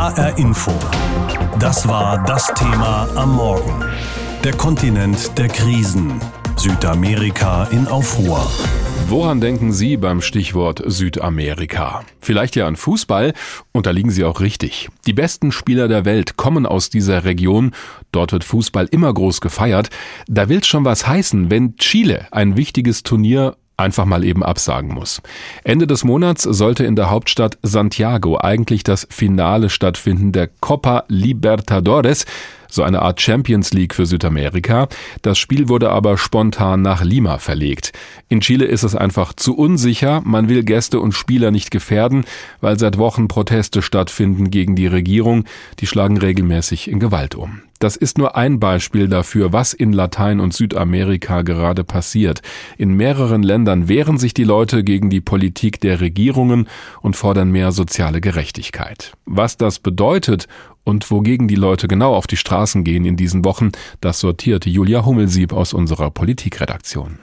HR Info. Das war das Thema am Morgen. Der Kontinent der Krisen. Südamerika in Aufruhr. Woran denken Sie beim Stichwort Südamerika? Vielleicht ja an Fußball, und da liegen Sie auch richtig. Die besten Spieler der Welt kommen aus dieser Region, dort wird Fußball immer groß gefeiert. Da will's schon was heißen, wenn Chile ein wichtiges Turnier einfach mal eben absagen muss. Ende des Monats sollte in der Hauptstadt Santiago eigentlich das Finale stattfinden der Copa Libertadores, so eine Art Champions League für Südamerika. Das Spiel wurde aber spontan nach Lima verlegt. In Chile ist es einfach zu unsicher, man will Gäste und Spieler nicht gefährden, weil seit Wochen Proteste stattfinden gegen die Regierung, die schlagen regelmäßig in Gewalt um. Das ist nur ein Beispiel dafür, was in Latein- und Südamerika gerade passiert. In mehreren Ländern wehren sich die Leute gegen die Politik der Regierungen und fordern mehr soziale Gerechtigkeit. Was das bedeutet und wogegen die Leute genau auf die Straßen gehen in diesen Wochen, das sortiert Julia Hummelsieb aus unserer Politikredaktion.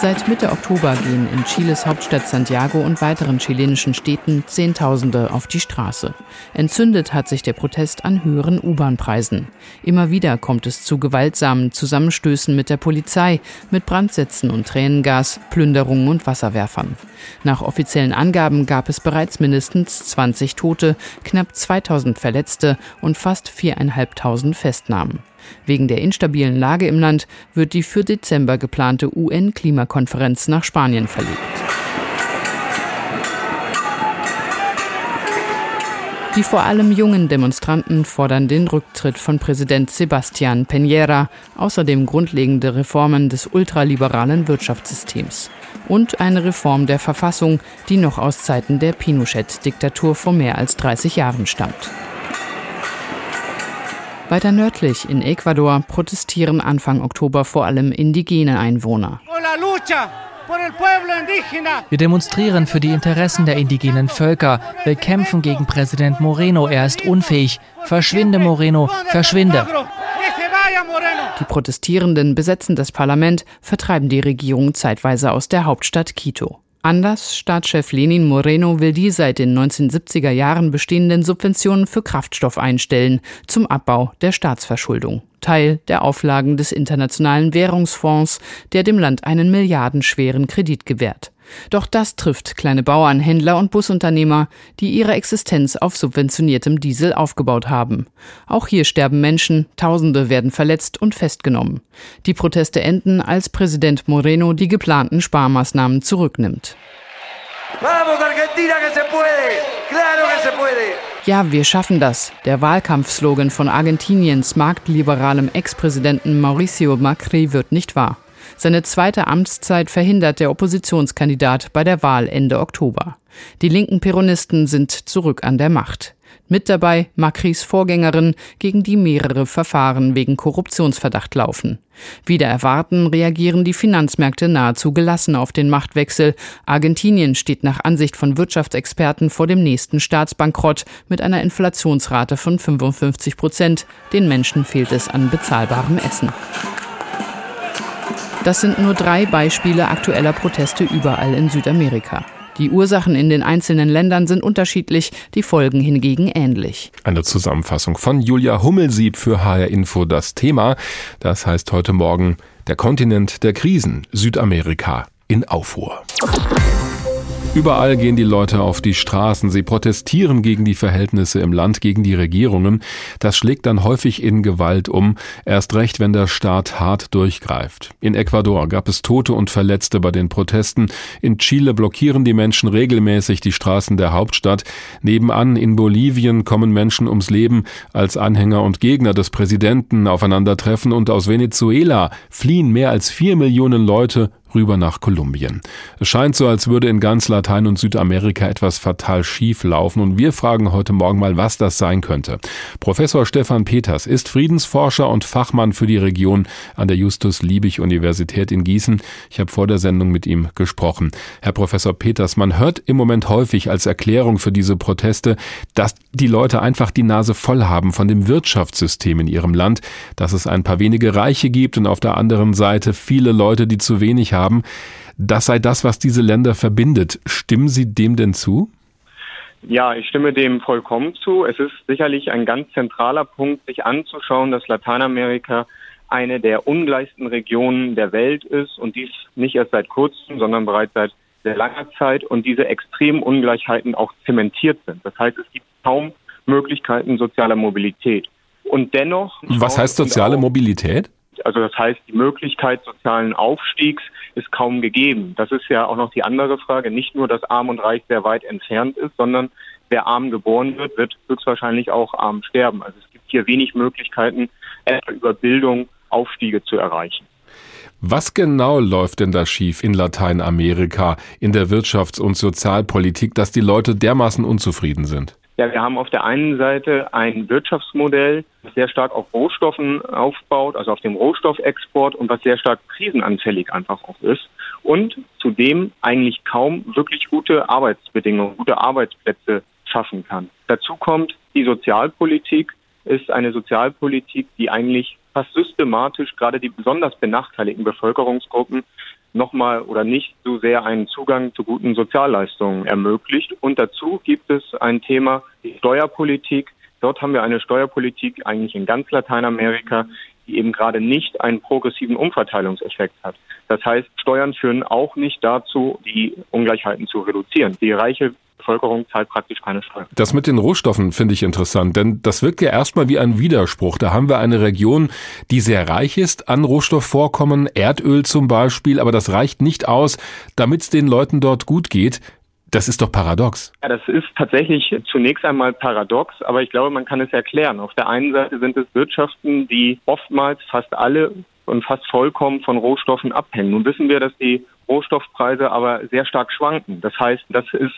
Seit Mitte Oktober gehen in Chiles Hauptstadt Santiago und weiteren chilenischen Städten Zehntausende auf die Straße. Entzündet hat sich der Protest an höheren U-Bahn-Preisen. Immer wieder kommt es zu gewaltsamen Zusammenstößen mit der Polizei, mit Brandsätzen und Tränengas, Plünderungen und Wasserwerfern. Nach offiziellen Angaben gab es bereits mindestens 20 Tote, knapp 2000 Verletzte und fast viereinhalbtausend Festnahmen. Wegen der instabilen Lage im Land wird die für Dezember geplante UN-Klimakonferenz nach Spanien verlegt. Die vor allem jungen Demonstranten fordern den Rücktritt von Präsident Sebastián Peñera, außerdem grundlegende Reformen des ultraliberalen Wirtschaftssystems und eine Reform der Verfassung, die noch aus Zeiten der Pinochet-Diktatur vor mehr als 30 Jahren stammt. Weiter nördlich in Ecuador protestieren Anfang Oktober vor allem indigene Einwohner. Wir demonstrieren für die Interessen der indigenen Völker. Wir kämpfen gegen Präsident Moreno. Er ist unfähig. Verschwinde, Moreno, verschwinde. Die Protestierenden besetzen das Parlament, vertreiben die Regierung zeitweise aus der Hauptstadt Quito. Anders, Staatschef Lenin Moreno will die seit den 1970er Jahren bestehenden Subventionen für Kraftstoff einstellen, zum Abbau der Staatsverschuldung. Teil der Auflagen des Internationalen Währungsfonds, der dem Land einen milliardenschweren Kredit gewährt. Doch das trifft kleine Bauern, Händler und Busunternehmer, die ihre Existenz auf subventioniertem Diesel aufgebaut haben. Auch hier sterben Menschen, Tausende werden verletzt und festgenommen. Die Proteste enden, als Präsident Moreno die geplanten Sparmaßnahmen zurücknimmt. Ja, wir schaffen das. Der Wahlkampfslogan von Argentiniens marktliberalem Ex-Präsidenten Mauricio Macri wird nicht wahr. Seine zweite Amtszeit verhindert der Oppositionskandidat bei der Wahl Ende Oktober. Die linken Peronisten sind zurück an der Macht. Mit dabei Macris Vorgängerin, gegen die mehrere Verfahren wegen Korruptionsverdacht laufen. Wieder erwarten reagieren die Finanzmärkte nahezu gelassen auf den Machtwechsel. Argentinien steht nach Ansicht von Wirtschaftsexperten vor dem nächsten Staatsbankrott mit einer Inflationsrate von 55 Prozent. Den Menschen fehlt es an bezahlbarem Essen. Das sind nur drei Beispiele aktueller Proteste überall in Südamerika. Die Ursachen in den einzelnen Ländern sind unterschiedlich, die Folgen hingegen ähnlich. Eine Zusammenfassung von Julia Hummelsieb für HR Info das Thema. Das heißt heute Morgen der Kontinent der Krisen, Südamerika in Aufruhr. Überall gehen die Leute auf die Straßen. Sie protestieren gegen die Verhältnisse im Land, gegen die Regierungen. Das schlägt dann häufig in Gewalt um, erst recht, wenn der Staat hart durchgreift. In Ecuador gab es Tote und Verletzte bei den Protesten. In Chile blockieren die Menschen regelmäßig die Straßen der Hauptstadt. Nebenan in Bolivien kommen Menschen ums Leben, als Anhänger und Gegner des Präsidenten aufeinandertreffen und aus Venezuela fliehen mehr als vier Millionen Leute rüber nach Kolumbien. Es scheint so, als würde in ganz Latein- und Südamerika etwas fatal schief laufen und wir fragen heute Morgen mal, was das sein könnte. Professor Stefan Peters ist Friedensforscher und Fachmann für die Region an der Justus-Liebig-Universität in Gießen. Ich habe vor der Sendung mit ihm gesprochen. Herr Professor Peters, man hört im Moment häufig als Erklärung für diese Proteste, dass die Leute einfach die Nase voll haben von dem Wirtschaftssystem in ihrem Land, dass es ein paar wenige Reiche gibt und auf der anderen Seite viele Leute, die zu wenig haben haben, das sei das, was diese Länder verbindet. Stimmen Sie dem denn zu? Ja, ich stimme dem vollkommen zu. Es ist sicherlich ein ganz zentraler Punkt, sich anzuschauen, dass Lateinamerika eine der ungleichsten Regionen der Welt ist und dies nicht erst seit kurzem, sondern bereits seit sehr langer Zeit und diese extremen Ungleichheiten auch zementiert sind. Das heißt, es gibt kaum Möglichkeiten sozialer Mobilität. Und dennoch. Was heißt soziale Mobilität? Also das heißt, die Möglichkeit sozialen Aufstiegs ist kaum gegeben. Das ist ja auch noch die andere Frage. Nicht nur, dass Arm und Reich sehr weit entfernt ist, sondern wer arm geboren wird, wird höchstwahrscheinlich auch arm sterben. Also es gibt hier wenig Möglichkeiten, über Bildung Aufstiege zu erreichen. Was genau läuft denn da schief in Lateinamerika in der Wirtschafts- und Sozialpolitik, dass die Leute dermaßen unzufrieden sind? Ja, wir haben auf der einen Seite ein Wirtschaftsmodell, das sehr stark auf Rohstoffen aufbaut, also auf dem Rohstoffexport und was sehr stark krisenanfällig einfach auch ist und zudem eigentlich kaum wirklich gute Arbeitsbedingungen, gute Arbeitsplätze schaffen kann. Dazu kommt die Sozialpolitik, ist eine Sozialpolitik, die eigentlich fast systematisch gerade die besonders benachteiligten Bevölkerungsgruppen nochmal oder nicht so sehr einen Zugang zu guten Sozialleistungen ermöglicht. Und dazu gibt es ein Thema, die Steuerpolitik. Dort haben wir eine Steuerpolitik eigentlich in ganz Lateinamerika, die eben gerade nicht einen progressiven Umverteilungseffekt hat. Das heißt, Steuern führen auch nicht dazu, die Ungleichheiten zu reduzieren. Die reiche Bevölkerung zahlt praktisch keine Steuern. Das mit den Rohstoffen finde ich interessant, denn das wirkt ja erstmal wie ein Widerspruch. Da haben wir eine Region, die sehr reich ist an Rohstoffvorkommen, Erdöl zum Beispiel, aber das reicht nicht aus, damit es den Leuten dort gut geht. Das ist doch paradox. Ja, das ist tatsächlich zunächst einmal paradox, aber ich glaube, man kann es erklären. Auf der einen Seite sind es Wirtschaften, die oftmals fast alle und fast vollkommen von Rohstoffen abhängen. Nun wissen wir, dass die Rohstoffpreise aber sehr stark schwanken. Das heißt, das ist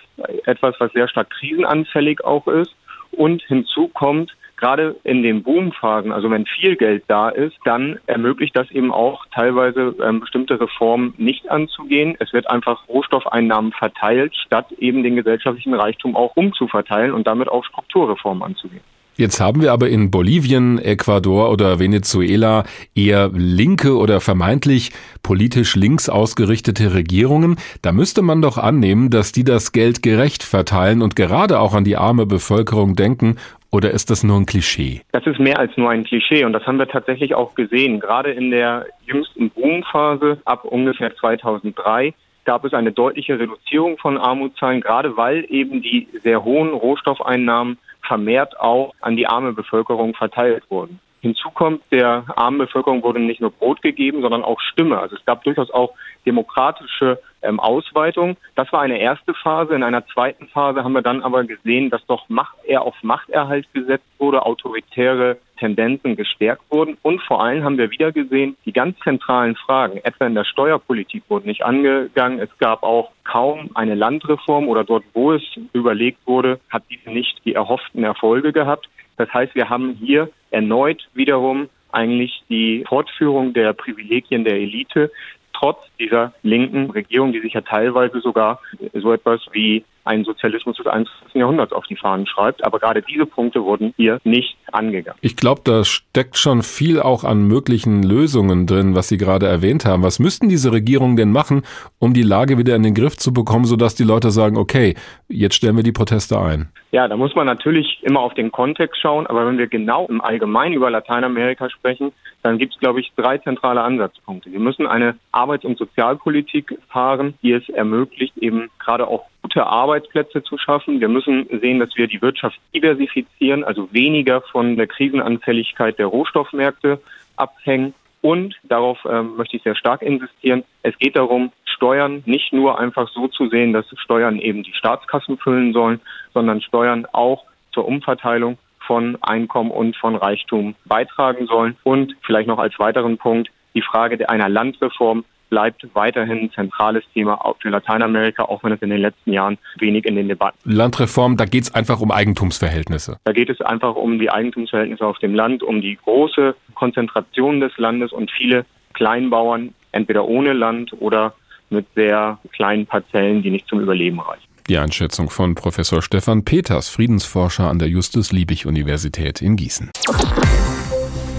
etwas, was sehr stark krisenanfällig auch ist. Und hinzu kommt, gerade in den Boomphasen, also wenn viel Geld da ist, dann ermöglicht das eben auch teilweise ähm, bestimmte Reformen nicht anzugehen. Es wird einfach Rohstoffeinnahmen verteilt, statt eben den gesellschaftlichen Reichtum auch umzuverteilen und damit auch Strukturreformen anzugehen. Jetzt haben wir aber in Bolivien, Ecuador oder Venezuela eher linke oder vermeintlich politisch links ausgerichtete Regierungen. Da müsste man doch annehmen, dass die das Geld gerecht verteilen und gerade auch an die arme Bevölkerung denken. Oder ist das nur ein Klischee? Das ist mehr als nur ein Klischee und das haben wir tatsächlich auch gesehen. Gerade in der jüngsten Boomphase ab ungefähr 2003 gab es eine deutliche Reduzierung von Armutszahlen, gerade weil eben die sehr hohen Rohstoffeinnahmen vermehrt auch an die arme Bevölkerung verteilt wurden. Hinzu kommt, der armen Bevölkerung wurde nicht nur Brot gegeben, sondern auch Stimme. Also es gab durchaus auch demokratische ähm, Ausweitung. Das war eine erste Phase. In einer zweiten Phase haben wir dann aber gesehen, dass doch Macht eher auf Machterhalt gesetzt wurde, autoritäre Tendenzen gestärkt wurden. Und vor allem haben wir wieder gesehen, die ganz zentralen Fragen, etwa in der Steuerpolitik, wurden nicht angegangen. Es gab auch kaum eine Landreform oder dort, wo es überlegt wurde, hat diese nicht die erhofften Erfolge gehabt. Das heißt, wir haben hier erneut wiederum eigentlich die Fortführung der Privilegien der Elite, trotz dieser linken Regierung, die sich ja teilweise sogar so etwas wie einen Sozialismus des 21. Jahrhunderts auf die Fahnen schreibt. Aber gerade diese Punkte wurden hier nicht angegangen. Ich glaube, da steckt schon viel auch an möglichen Lösungen drin, was Sie gerade erwähnt haben. Was müssten diese Regierungen denn machen, um die Lage wieder in den Griff zu bekommen, sodass die Leute sagen, okay, jetzt stellen wir die Proteste ein? Ja, da muss man natürlich immer auf den Kontext schauen. Aber wenn wir genau im Allgemeinen über Lateinamerika sprechen, dann gibt es, glaube ich, drei zentrale Ansatzpunkte. Wir müssen eine Arbeits- und Sozialpolitik fahren, die es ermöglicht, eben gerade auch gute Arbeitsplätze zu schaffen. Wir müssen sehen, dass wir die Wirtschaft diversifizieren, also weniger von der Krisenanfälligkeit der Rohstoffmärkte abhängen. Und darauf äh, möchte ich sehr stark insistieren. Es geht darum, Steuern nicht nur einfach so zu sehen, dass Steuern eben die Staatskassen füllen sollen, sondern Steuern auch zur Umverteilung von Einkommen und von Reichtum beitragen sollen. Und vielleicht noch als weiteren Punkt die Frage einer Landreform bleibt weiterhin ein zentrales Thema für Lateinamerika, auch wenn es in den letzten Jahren wenig in den Debatten. Landreform, da geht es einfach um Eigentumsverhältnisse. Da geht es einfach um die Eigentumsverhältnisse auf dem Land, um die große Konzentration des Landes und viele Kleinbauern, entweder ohne Land oder mit sehr kleinen Parzellen, die nicht zum Überleben reichen. Die Einschätzung von Professor Stefan Peters, Friedensforscher an der Justus-Liebig-Universität in Gießen.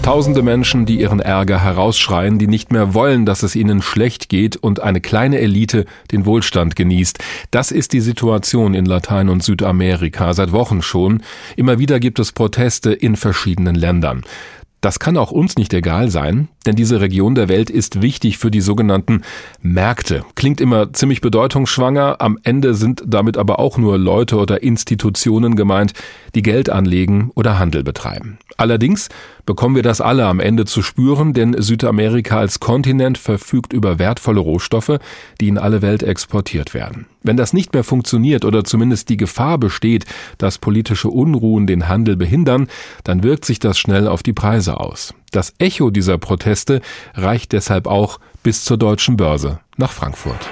Tausende Menschen, die ihren Ärger herausschreien, die nicht mehr wollen, dass es ihnen schlecht geht und eine kleine Elite den Wohlstand genießt. Das ist die Situation in Latein- und Südamerika seit Wochen schon. Immer wieder gibt es Proteste in verschiedenen Ländern. Das kann auch uns nicht egal sein, denn diese Region der Welt ist wichtig für die sogenannten Märkte. Klingt immer ziemlich bedeutungsschwanger, am Ende sind damit aber auch nur Leute oder Institutionen gemeint, die Geld anlegen oder Handel betreiben. Allerdings bekommen wir das alle am Ende zu spüren, denn Südamerika als Kontinent verfügt über wertvolle Rohstoffe, die in alle Welt exportiert werden. Wenn das nicht mehr funktioniert oder zumindest die Gefahr besteht, dass politische Unruhen den Handel behindern, dann wirkt sich das schnell auf die Preise aus. Das Echo dieser Proteste reicht deshalb auch bis zur deutschen Börse nach Frankfurt.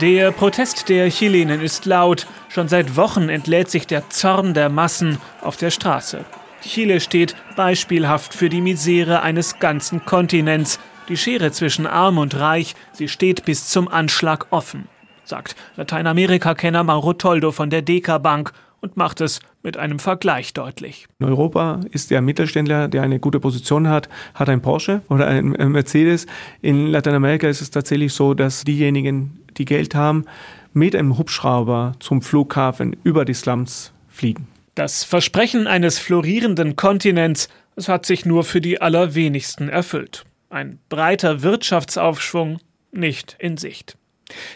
Der Protest der Chilenen ist laut. Schon seit Wochen entlädt sich der Zorn der Massen auf der Straße. Chile steht beispielhaft für die Misere eines ganzen Kontinents. Die Schere zwischen Arm und Reich, sie steht bis zum Anschlag offen, sagt Lateinamerika-Kenner Mauro Toldo von der Deka Bank und macht es mit einem Vergleich deutlich. In Europa ist der Mittelständler, der eine gute Position hat, hat ein Porsche oder ein Mercedes. In Lateinamerika ist es tatsächlich so, dass diejenigen, die Geld haben, mit einem Hubschrauber zum Flughafen über die Slums fliegen. Das Versprechen eines florierenden Kontinents, es hat sich nur für die allerwenigsten erfüllt. Ein breiter Wirtschaftsaufschwung nicht in Sicht.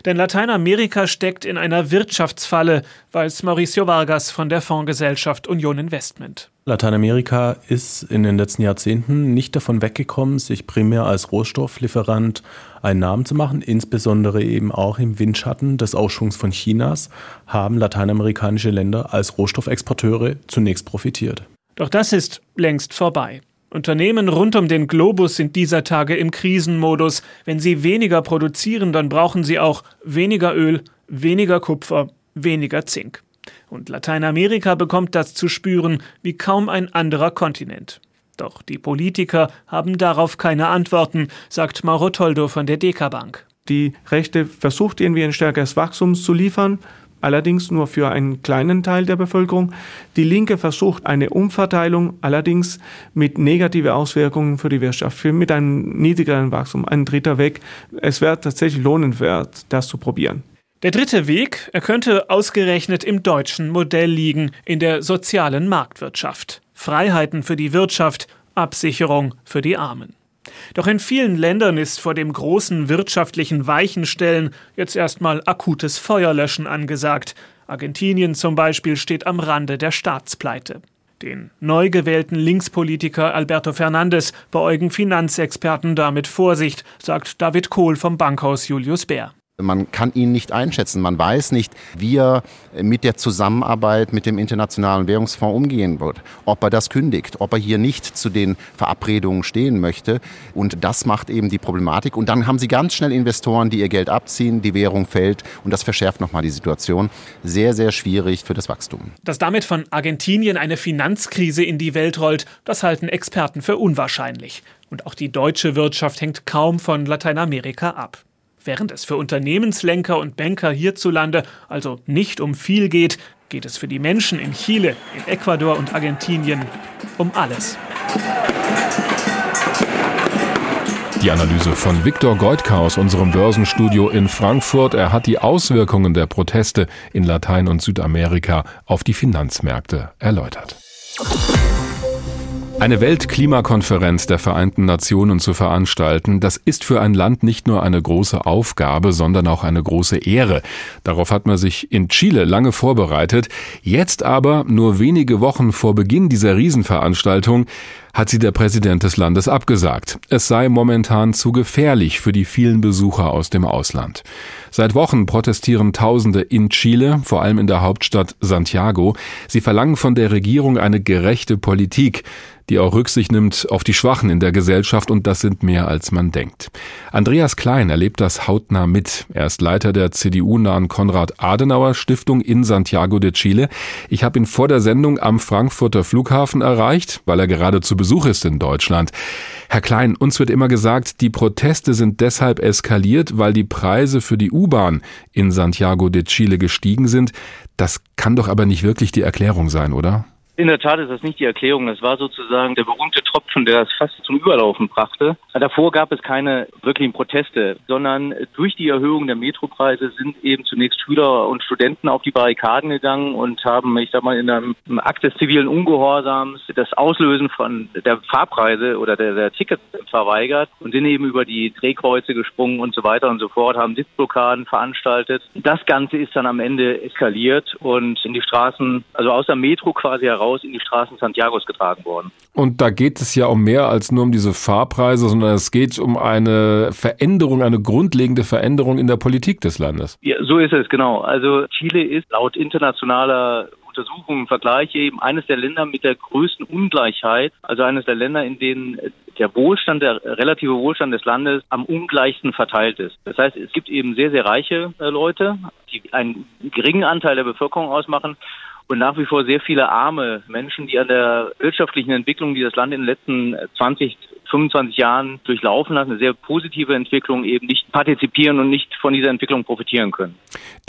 Denn Lateinamerika steckt in einer Wirtschaftsfalle, weiß Mauricio Vargas von der Fondsgesellschaft Union Investment. Lateinamerika ist in den letzten Jahrzehnten nicht davon weggekommen, sich primär als Rohstofflieferant einen Namen zu machen. Insbesondere eben auch im Windschatten des Aufschwungs von Chinas haben lateinamerikanische Länder als Rohstoffexporteure zunächst profitiert. Doch das ist längst vorbei. Unternehmen rund um den Globus sind dieser Tage im Krisenmodus. Wenn sie weniger produzieren, dann brauchen sie auch weniger Öl, weniger Kupfer, weniger Zink. Und Lateinamerika bekommt das zu spüren wie kaum ein anderer Kontinent. Doch die Politiker haben darauf keine Antworten, sagt Mauro Toldo von der Deka Bank. Die Rechte versucht irgendwie ein stärkeres Wachstum zu liefern, allerdings nur für einen kleinen Teil der Bevölkerung. Die Linke versucht eine Umverteilung, allerdings mit negativen Auswirkungen für die Wirtschaft, mit einem niedrigeren Wachstum, ein dritter Weg. Es wäre tatsächlich lohnenswert, das zu probieren. Der dritte Weg, er könnte ausgerechnet im deutschen Modell liegen, in der sozialen Marktwirtschaft. Freiheiten für die Wirtschaft, Absicherung für die Armen. Doch in vielen Ländern ist vor dem großen wirtschaftlichen Weichenstellen jetzt erstmal akutes Feuerlöschen angesagt. Argentinien zum Beispiel steht am Rande der Staatspleite. Den neu gewählten Linkspolitiker Alberto Fernandes beäugen Finanzexperten damit Vorsicht, sagt David Kohl vom Bankhaus Julius Bär. Man kann ihn nicht einschätzen. Man weiß nicht, wie er mit der Zusammenarbeit mit dem Internationalen Währungsfonds umgehen wird. Ob er das kündigt, ob er hier nicht zu den Verabredungen stehen möchte. Und das macht eben die Problematik. Und dann haben Sie ganz schnell Investoren, die ihr Geld abziehen, die Währung fällt. Und das verschärft nochmal die Situation. Sehr, sehr schwierig für das Wachstum. Dass damit von Argentinien eine Finanzkrise in die Welt rollt, das halten Experten für unwahrscheinlich. Und auch die deutsche Wirtschaft hängt kaum von Lateinamerika ab. Während es für Unternehmenslenker und Banker hierzulande also nicht um viel geht, geht es für die Menschen in Chile, in Ecuador und Argentinien um alles. Die Analyse von Viktor Goitka aus unserem Börsenstudio in Frankfurt. Er hat die Auswirkungen der Proteste in Latein- und Südamerika auf die Finanzmärkte erläutert. Eine Weltklimakonferenz der Vereinten Nationen zu veranstalten, das ist für ein Land nicht nur eine große Aufgabe, sondern auch eine große Ehre. Darauf hat man sich in Chile lange vorbereitet. Jetzt aber, nur wenige Wochen vor Beginn dieser Riesenveranstaltung, hat sie der Präsident des Landes abgesagt. Es sei momentan zu gefährlich für die vielen Besucher aus dem Ausland. Seit Wochen protestieren Tausende in Chile, vor allem in der Hauptstadt Santiago. Sie verlangen von der Regierung eine gerechte Politik die auch Rücksicht nimmt auf die Schwachen in der Gesellschaft und das sind mehr als man denkt. Andreas Klein erlebt das hautnah mit. Er ist Leiter der CDU-nahen Konrad-Adenauer-Stiftung in Santiago de Chile. Ich habe ihn vor der Sendung am Frankfurter Flughafen erreicht, weil er gerade zu Besuch ist in Deutschland. Herr Klein, uns wird immer gesagt, die Proteste sind deshalb eskaliert, weil die Preise für die U-Bahn in Santiago de Chile gestiegen sind. Das kann doch aber nicht wirklich die Erklärung sein, oder? In der Tat ist das nicht die Erklärung. Das war sozusagen der berühmte Tropfen, der das fast zum Überlaufen brachte. Davor gab es keine wirklichen Proteste, sondern durch die Erhöhung der Metropreise sind eben zunächst Schüler und Studenten auf die Barrikaden gegangen und haben, ich sag mal, in einem Akt des zivilen Ungehorsams das Auslösen von der Fahrpreise oder der, der Tickets verweigert und sind eben über die Drehkreuze gesprungen und so weiter und so fort, haben Sitzblockaden veranstaltet. Das Ganze ist dann am Ende eskaliert und in die Straßen, also aus der Metro quasi heraus heraus in die Straßen Santiagos getragen worden. Und da geht es ja um mehr als nur um diese Fahrpreise, sondern es geht um eine Veränderung, eine grundlegende Veränderung in der Politik des Landes. Ja, so ist es, genau. Also Chile ist laut internationaler Untersuchungen Vergleiche eben eines der Länder mit der größten Ungleichheit, also eines der Länder, in denen der Wohlstand, der relative Wohlstand des Landes am ungleichsten verteilt ist. Das heißt, es gibt eben sehr, sehr reiche äh, Leute, die einen geringen Anteil der Bevölkerung ausmachen und nach wie vor sehr viele arme Menschen, die an der wirtschaftlichen Entwicklung, die das Land in den letzten 20, 25 Jahren durchlaufen hat, eine sehr positive Entwicklung eben nicht partizipieren und nicht von dieser Entwicklung profitieren können.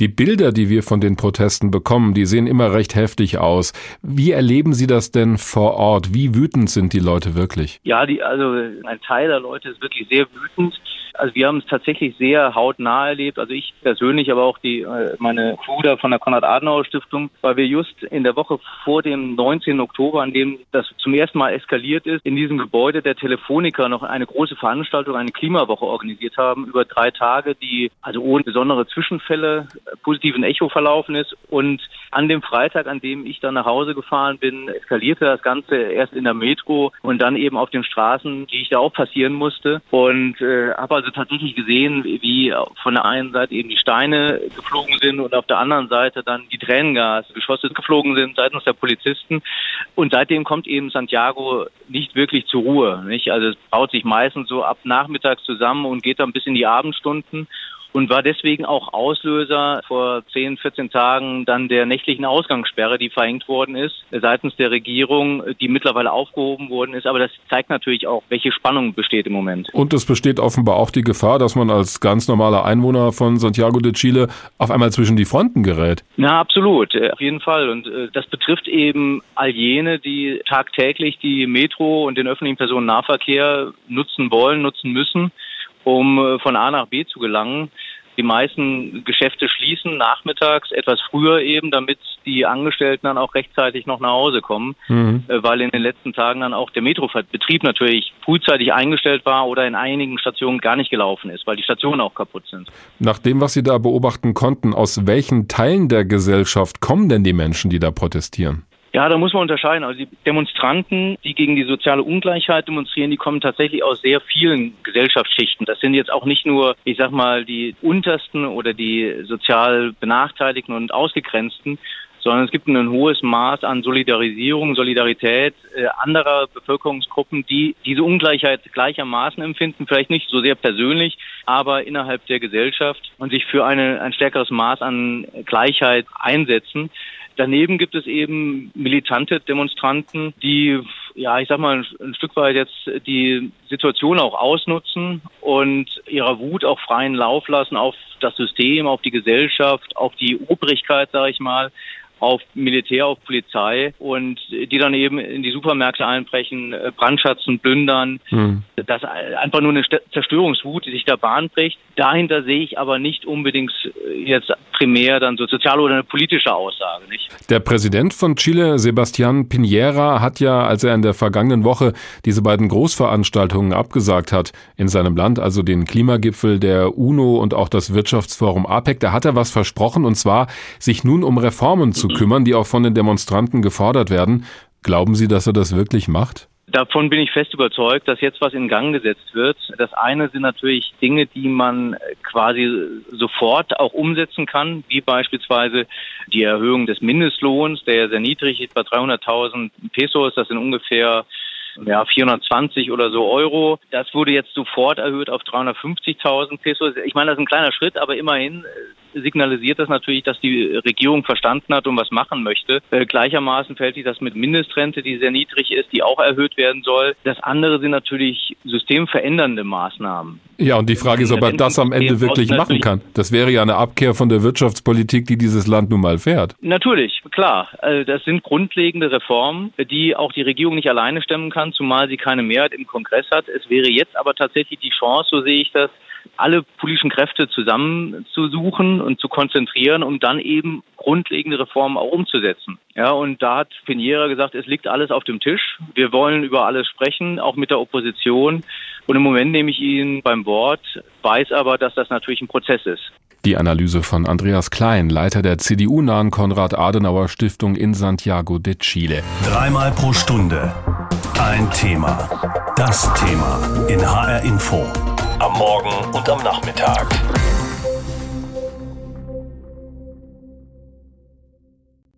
Die Bilder, die wir von den Protesten bekommen, die sehen immer recht heftig aus. Wie erleben Sie das denn vor Ort? Wie wütend sind die Leute wirklich? Ja, die, also ein Teil der Leute ist wirklich sehr wütend. Also wir haben es tatsächlich sehr hautnah erlebt. Also ich persönlich, aber auch die äh, meine Bruder von der Konrad-Adenauer-Stiftung, weil wir just in der Woche vor dem 19. Oktober, an dem das zum ersten Mal eskaliert ist, in diesem Gebäude der Telefoniker noch eine große Veranstaltung, eine Klimawoche organisiert haben über drei Tage, die also ohne besondere Zwischenfälle äh, positiven Echo verlaufen ist. Und an dem Freitag, an dem ich dann nach Hause gefahren bin, eskalierte das Ganze erst in der Metro und dann eben auf den Straßen, die ich da auch passieren musste. Und äh, habe also tatsächlich gesehen, wie von der einen Seite eben die Steine geflogen sind und auf der anderen Seite dann die Tränengasgeschosse geflogen sind seitens der Polizisten. Und seitdem kommt eben Santiago nicht wirklich zur Ruhe. Nicht? Also es baut sich meistens so ab nachmittags zusammen und geht dann bis in die Abendstunden und war deswegen auch Auslöser vor 10, 14 Tagen dann der nächtlichen Ausgangssperre, die verhängt worden ist seitens der Regierung, die mittlerweile aufgehoben worden ist. Aber das zeigt natürlich auch, welche Spannung besteht im Moment. Und es besteht offenbar auch die Gefahr, dass man als ganz normaler Einwohner von Santiago de Chile auf einmal zwischen die Fronten gerät. Na, absolut, äh, auf jeden Fall. Und äh, das betrifft eben all jene, die tagtäglich die Metro und den öffentlichen Personennahverkehr nutzen wollen, nutzen müssen um äh, von A nach B zu gelangen. Die meisten Geschäfte schließen nachmittags etwas früher eben, damit die Angestellten dann auch rechtzeitig noch nach Hause kommen, mhm. Äh, weil in den letzten Tagen dann auch der Metrobetrieb natürlich frühzeitig eingestellt war oder in einigen Stationen gar nicht gelaufen ist, weil die Stationen auch kaputt sind. Nach dem, was Sie da beobachten konnten, aus welchen Teilen der Gesellschaft kommen denn die Menschen, die da protestieren? Ja, da muss man unterscheiden. Also die Demonstranten, die gegen die soziale Ungleichheit demonstrieren, die kommen tatsächlich aus sehr vielen Gesellschaftsschichten. Das sind jetzt auch nicht nur, ich sag mal, die untersten oder die sozial benachteiligten und ausgegrenzten, sondern es gibt ein hohes Maß an Solidarisierung, Solidarität äh, anderer Bevölkerungsgruppen, die diese Ungleichheit gleichermaßen empfinden, vielleicht nicht so sehr persönlich, aber innerhalb der Gesellschaft und sich für eine, ein stärkeres Maß an Gleichheit einsetzen. Daneben gibt es eben militante Demonstranten, die, ja, ich sag mal, ein Stück weit jetzt die Situation auch ausnutzen und ihrer Wut auch freien Lauf lassen auf das System, auf die Gesellschaft, auf die Obrigkeit, sage ich mal, auf Militär, auf Polizei und die dann eben in die Supermärkte einbrechen, äh, brandschatzen, plündern. Hm. Das ist einfach nur eine Zerstörungswut, die sich da Bahn bricht. Dahinter sehe ich aber nicht unbedingt äh, jetzt primär dann so soziale oder eine politische Aussage, nicht? Der Präsident von Chile, Sebastián Piñera, hat ja, als er in der vergangenen Woche diese beiden Großveranstaltungen abgesagt hat in seinem Land, also den Klimagipfel der UNO und auch das Wirtschaftsforum APEC, da hat er was versprochen und zwar, sich nun um Reformen zu kümmern, die auch von den Demonstranten gefordert werden. Glauben Sie, dass er das wirklich macht? Davon bin ich fest überzeugt, dass jetzt was in Gang gesetzt wird. Das eine sind natürlich Dinge, die man quasi sofort auch umsetzen kann, wie beispielsweise die Erhöhung des Mindestlohns, der sehr niedrig ist, bei 300.000 Pesos. Das sind ungefähr ja, 420 oder so Euro. Das wurde jetzt sofort erhöht auf 350.000 Pesos. Ich meine, das ist ein kleiner Schritt, aber immerhin signalisiert das natürlich, dass die Regierung verstanden hat und was machen möchte. Äh, gleichermaßen fällt sich das mit Mindestrente, die sehr niedrig ist, die auch erhöht werden soll. Das andere sind natürlich systemverändernde Maßnahmen. Ja, und die Frage ist, ob er das am Ende wirklich machen kann. Das wäre ja eine Abkehr von der Wirtschaftspolitik, die dieses Land nun mal fährt. Natürlich, klar. Also das sind grundlegende Reformen, die auch die Regierung nicht alleine stemmen kann, zumal sie keine Mehrheit im Kongress hat. Es wäre jetzt aber tatsächlich die Chance, so sehe ich das, alle politischen Kräfte zusammenzusuchen und zu konzentrieren, um dann eben grundlegende Reformen auch umzusetzen. Ja, und da hat Piniera gesagt, es liegt alles auf dem Tisch. Wir wollen über alles sprechen, auch mit der Opposition. Und im Moment nehme ich ihn beim Wort, weiß aber, dass das natürlich ein Prozess ist. Die Analyse von Andreas Klein, Leiter der CDU-nahen Konrad-Adenauer-Stiftung in Santiago de Chile. Dreimal pro Stunde ein Thema. Das Thema in HR Info. Am Morgen und am Nachmittag.